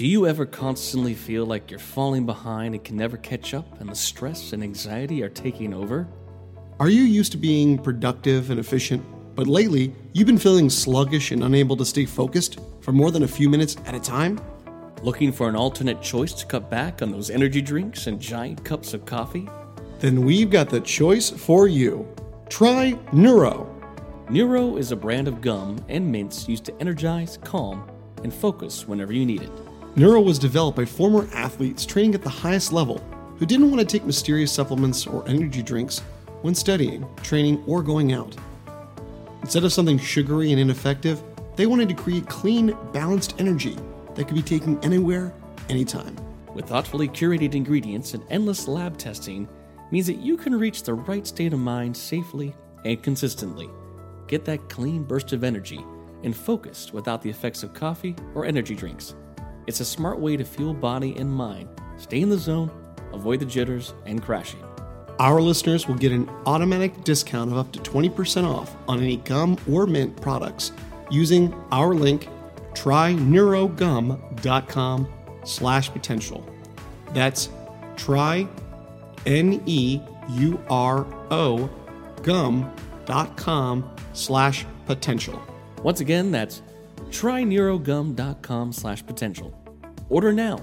Do you ever constantly feel like you're falling behind and can never catch up, and the stress and anxiety are taking over? Are you used to being productive and efficient, but lately you've been feeling sluggish and unable to stay focused for more than a few minutes at a time? Looking for an alternate choice to cut back on those energy drinks and giant cups of coffee? Then we've got the choice for you. Try Neuro. Neuro is a brand of gum and mints used to energize, calm, and focus whenever you need it. Neuro was developed by former athletes training at the highest level who didn't want to take mysterious supplements or energy drinks when studying, training, or going out. Instead of something sugary and ineffective, they wanted to create clean, balanced energy that could be taken anywhere, anytime. With thoughtfully curated ingredients and endless lab testing, means that you can reach the right state of mind safely and consistently. Get that clean burst of energy and focused without the effects of coffee or energy drinks. It's a smart way to fuel body and mind, stay in the zone, avoid the jitters, and crashing. Our listeners will get an automatic discount of up to 20% off on any gum or mint products using our link tryneurogum.com slash potential. That's try N-E-U-R-O gum.com slash potential. Once again, that's tryneurogum.com slash potential. Order now.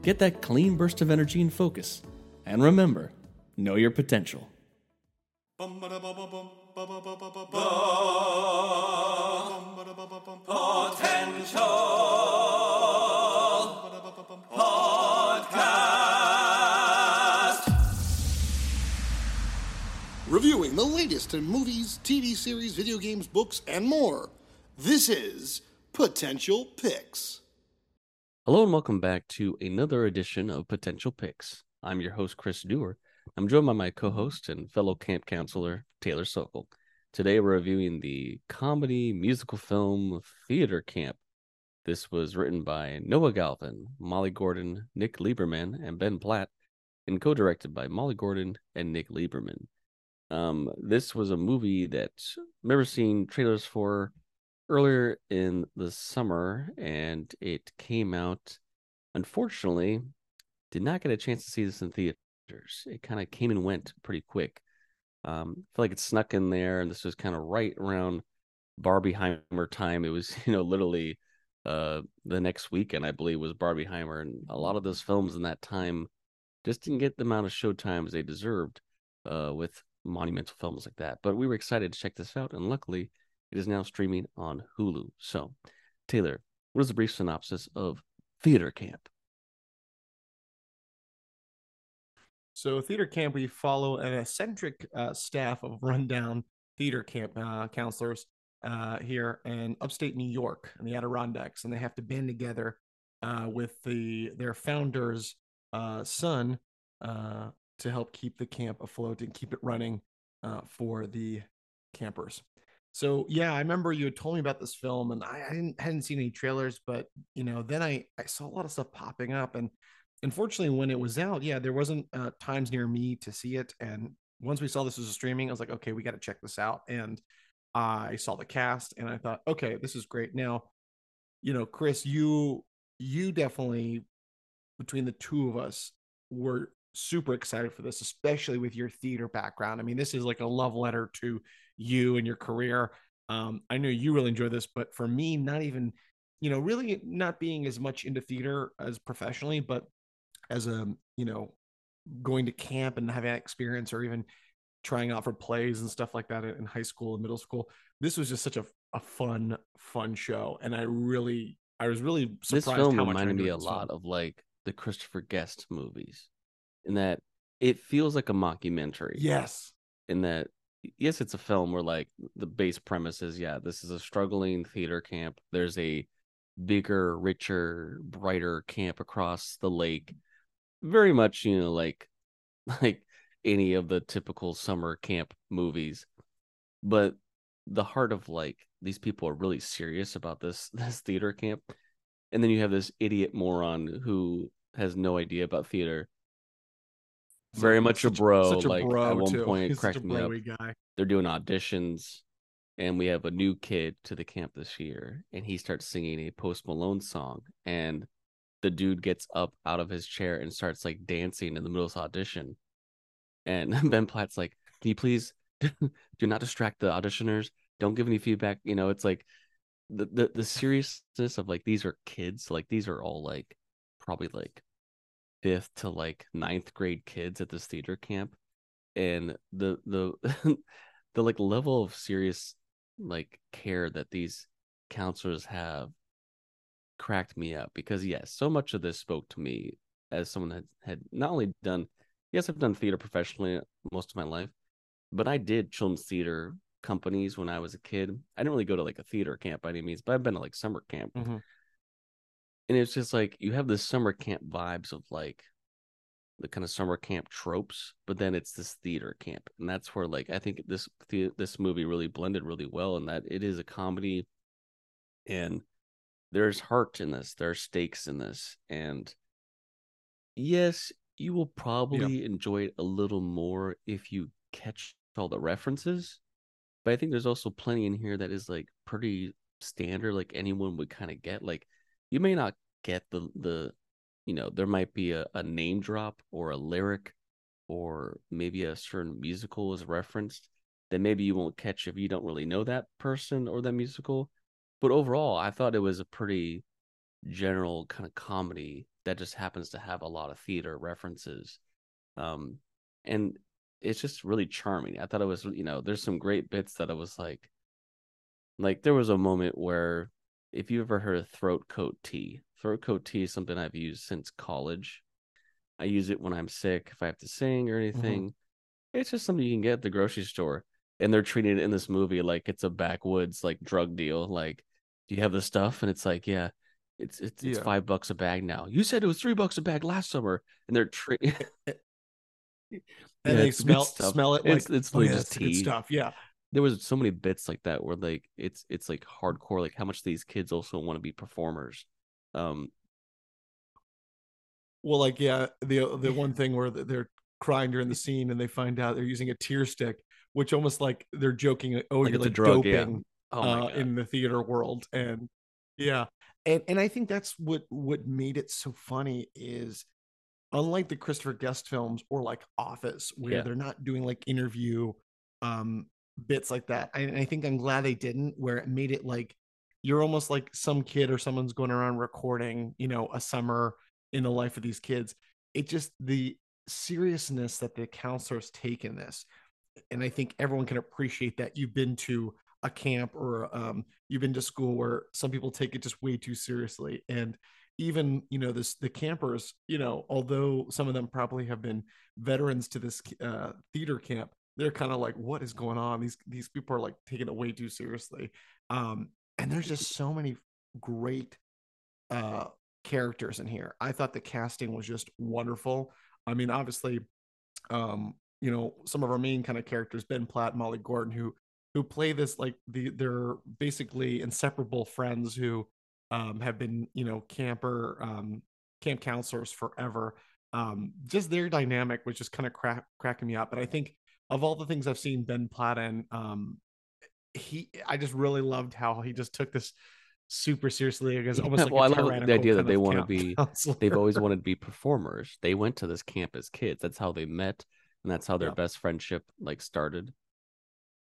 Get that clean burst of energy and focus. And remember, know your potential. Potential. Reviewing the latest in movies, TV series, video games, books, and more. This is Potential Picks. Hello and welcome back to another edition of Potential Picks. I'm your host, Chris Dewar. I'm joined by my co host and fellow camp counselor, Taylor Sokol. Today we're reviewing the comedy musical film Theater Camp. This was written by Noah Galvin, Molly Gordon, Nick Lieberman, and Ben Platt, and co directed by Molly Gordon and Nick Lieberman. Um, this was a movie that I remember seeing trailers for earlier in the summer, and it came out. Unfortunately, did not get a chance to see this in theaters. It kind of came and went pretty quick. Um, I feel like it snuck in there, and this was kind of right around Barbieheimer time. It was, you know, literally uh, the next weekend, I believe, was Barbieheimer, and a lot of those films in that time just didn't get the amount of show times they deserved uh, with monumental films like that. But we were excited to check this out, and luckily, it is now streaming on Hulu. So, Taylor, what is the brief synopsis of Theater Camp? So, Theater Camp, we follow an eccentric uh, staff of rundown theater camp uh, counselors uh, here in upstate New York in the Adirondacks, and they have to band together uh, with the their founder's uh, son uh, to help keep the camp afloat and keep it running for the campers. So yeah, I remember you had told me about this film, and I, I didn't hadn't seen any trailers, but you know, then I I saw a lot of stuff popping up, and unfortunately, when it was out, yeah, there wasn't uh, times near me to see it. And once we saw this was a streaming, I was like, okay, we got to check this out. And I saw the cast, and I thought, okay, this is great. Now, you know, Chris, you you definitely between the two of us were super excited for this, especially with your theater background. I mean, this is like a love letter to you and your career. Um, I know you really enjoy this, but for me, not even, you know, really not being as much into theater as professionally, but as a, you know, going to camp and having that experience or even trying out for plays and stuff like that in high school and middle school. This was just such a, a fun, fun show. And I really, I was really surprised. This film how much reminded me a lot film. of like the Christopher Guest movies in that it feels like a mockumentary. Yes. In that yes, it's a film where like the base premise is yeah, this is a struggling theater camp. There's a bigger, richer, brighter camp across the lake. Very much, you know, like like any of the typical summer camp movies. But the heart of like these people are really serious about this this theater camp. And then you have this idiot moron who has no idea about theater very much a bro. Such a like bro at one too. point, cracked me up. guy. They're doing auditions, and we have a new kid to the camp this year, and he starts singing a Post Malone song, and the dude gets up out of his chair and starts like dancing in the middle of this audition. And Ben Platt's like, Can you please do not distract the auditioners? Don't give any feedback. You know, it's like the, the the seriousness of like these are kids, like these are all like probably like fifth to like ninth grade kids at this theater camp. And the the the like level of serious like care that these counselors have cracked me up because yes, so much of this spoke to me as someone that had not only done yes, I've done theater professionally most of my life, but I did children's theater companies when I was a kid. I didn't really go to like a theater camp by any means, but I've been to like summer camp. Mhm. And it's just like you have this summer camp vibes of like the kind of summer camp tropes, but then it's this theater camp. And that's where like I think this the, this movie really blended really well in that it is a comedy and there's heart in this, there are stakes in this. And yes, you will probably enjoy it a little more if you catch all the references. But I think there's also plenty in here that is like pretty standard, like anyone would kind of get. Like you may not get the the you know, there might be a, a name drop or a lyric or maybe a certain musical is referenced that maybe you won't catch if you don't really know that person or that musical. But overall, I thought it was a pretty general kind of comedy that just happens to have a lot of theater references. Um, and it's just really charming. I thought it was, you know, there's some great bits that I was like, like there was a moment where if you ever heard of throat coat tea, throat coat tea is something I've used since college. I use it when I'm sick, if I have to sing or mm-hmm. anything. It's just something you can get at the grocery store. And they're treating it in this movie like it's a backwoods like drug deal. Like, do you have the stuff? And it's like, yeah, it's it's, it's five bucks a bag now. You said it was three bucks a bag last summer, and they're treating. and Yeah, they smell smell it like It's- it's oh, yeah, just that's good stuff. Yeah. There was so many bits like that where like it's it's like hardcore like how much these kids also want to be performers um Well, like yeah, the the one thing where they're crying during the scene and they find out they're using a tear stick, which almost like they're joking. Oh, Like you're like drug, yeah. doping oh uh, in the theater world, and yeah, and and I think that's what what made it so funny is unlike the Christopher Guest films or like Office, where Yeah. they're not doing like interview um bits like that. I, I think I'm glad they didn't, where it made it like you're almost like some kid or someone's going around recording, you know, a summer in the life of these kids. It just the seriousness that the counselors take in this. And I think everyone can appreciate that you've been to a camp or um, you've been to school where some people take it just way too seriously. And even, you know, this the campers, you know, although some of them probably have been veterans to this uh, theater camp, they're kind of like, what is going on? These these people are like taking it way too seriously. Um, and there's just so many great uh characters in here. I thought the casting was just wonderful. I mean, obviously, um, you know, some of our main kind of characters, Ben Platt, Molly Gordon, who who play this like the they're basically inseparable friends who um have been, you know, camper um camp counselors forever. Um, just their dynamic was just kind of crack, cracking me up. But I think of all the things I've seen Ben Platt in, um, he I just really loved how he just took this super seriously. I guess almost Yeah, like well, I love the idea that they wanna be- counselor. they've always wanted to be performers they went to this camp as kids that's how they met and that's how their Yeah. best friendship like started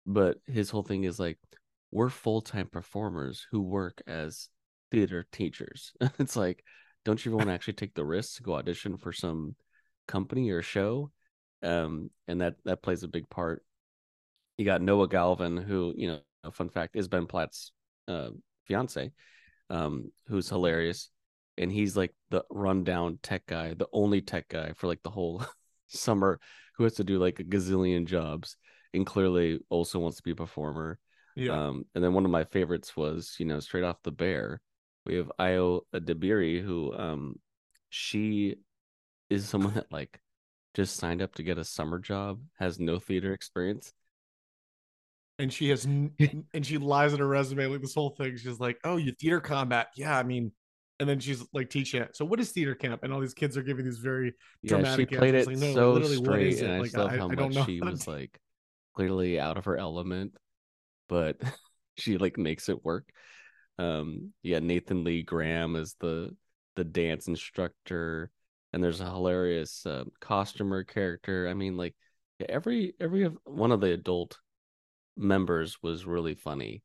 but his whole thing is like we're full-time performers who work as theater teachers it's like don't you ever want to actually take the risk to go audition for some company or show um and that that plays a big part. You got noah galvin who you know a fun fact is ben platt's uh fiance um who's hilarious. And he's like the rundown tech guy the only tech guy for like the whole summer who has to do like a gazillion jobs and clearly also wants to be a performer. Yeah. um, and then one of my favorites was, you know, straight off the bear, we have Ayo Edebiri, who um she is someone that like just signed up to get a summer job, has no theater experience. and she has n- and she lies in her resume like this whole thing. She's like oh you theater combat. Yeah i mean and then she's like teaching it. So what is theater camp? And all these kids are giving these very Yeah, she Dramatic played answers, it like, no, so straight, it? and I Like, just love I- how I much she to was like clearly out of her element, but she like makes it work. Um, yeah, Nathan Lee Graham is the the dance instructor, and there's a hilarious uh, costumer character. I mean, like every every one of the adult members was really funny.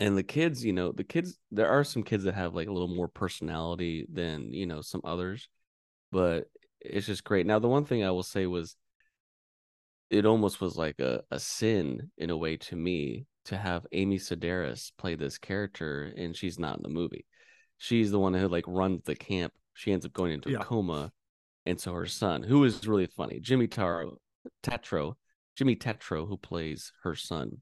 And the kids, you know, the kids there are some kids that have like a little more personality than, you know, some others, but it's just great. Now, the one thing I will say was it almost was like a, a sin in a way to me to have Amy Sedaris play this character and she's not in the movie. She's the one who like runs the camp. She ends up going into yeah. a coma. And so her son, who is really funny, Jimmy Taro Tatro, Jimmy Tatro, who plays her son,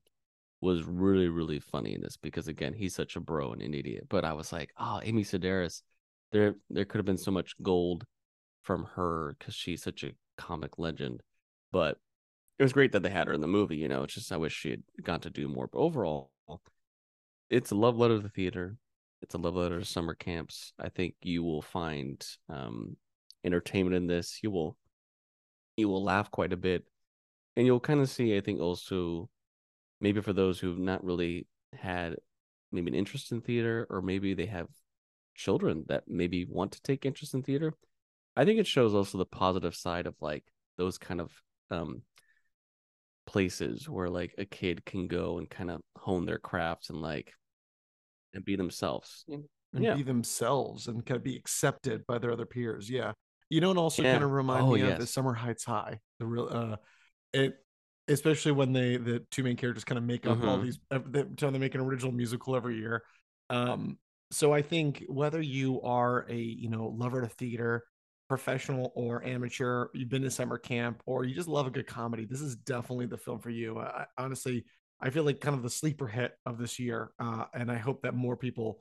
was really, really funny in this because again, he's such a bro and an idiot. But I was like, oh, Amy Sedaris, there there could have been so much gold from her because she's such a comic legend. But it was great that they had her in the movie. You know, it's just I wish she had got to do more. But overall, it's a love letter to the theater. It's a love letter to summer camps. I think you will find um, entertainment in this. You will you will laugh quite a bit, and you'll kind of see. I think also maybe for those who've not really had maybe an interest in theater, or maybe they have children that maybe want to take interest in theater. I think it shows also the positive side of like those kind of um places where like a kid can go and kind of hone their crafts and like and be themselves and yeah. be themselves and kind of be accepted by their other peers yeah you know and also yeah. kind of remind oh, me yes. of the summer heights high the real uh it especially when they the two main characters kind of make up mm-hmm. all these they trying to make an original musical every year um so i think whether you are a you know lover of theater professional or amateur, you've been to summer camp, or you just love a good comedy, this is definitely the film for you. I, honestly, I feel like kind of the sleeper hit of this year, uh, and I hope that more people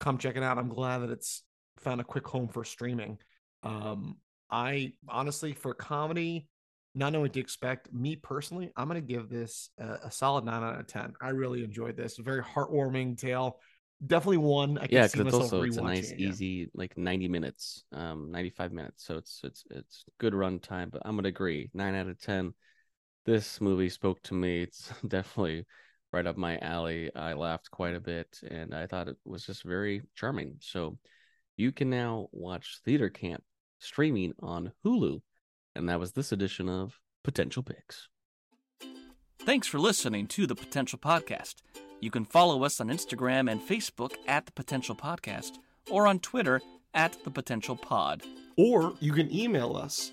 come check it out. I'm glad that it's found a quick home for streaming. Um, I honestly, for comedy, not knowing what to expect, me personally, I'm going to give this a, a, solid nine out of 10. I really enjoyed this. Very heartwarming tale definitely one. I yeah, because it's also it's a nice, it, yeah. easy like ninety minutes, um, ninety five minutes. So it's it's it's good run time. But I'm gonna agree, nine out of ten. This movie spoke to me. It's definitely right up my alley. I laughed quite a bit, and I thought it was just very charming. So you can now watch Theater Camp streaming on Hulu, and that was this edition of Potential Picks. Thanks for listening to the Potential Podcast. You can follow us on Instagram and Facebook at The Potential Podcast or on Twitter at The Potential Pod. Or you can email us.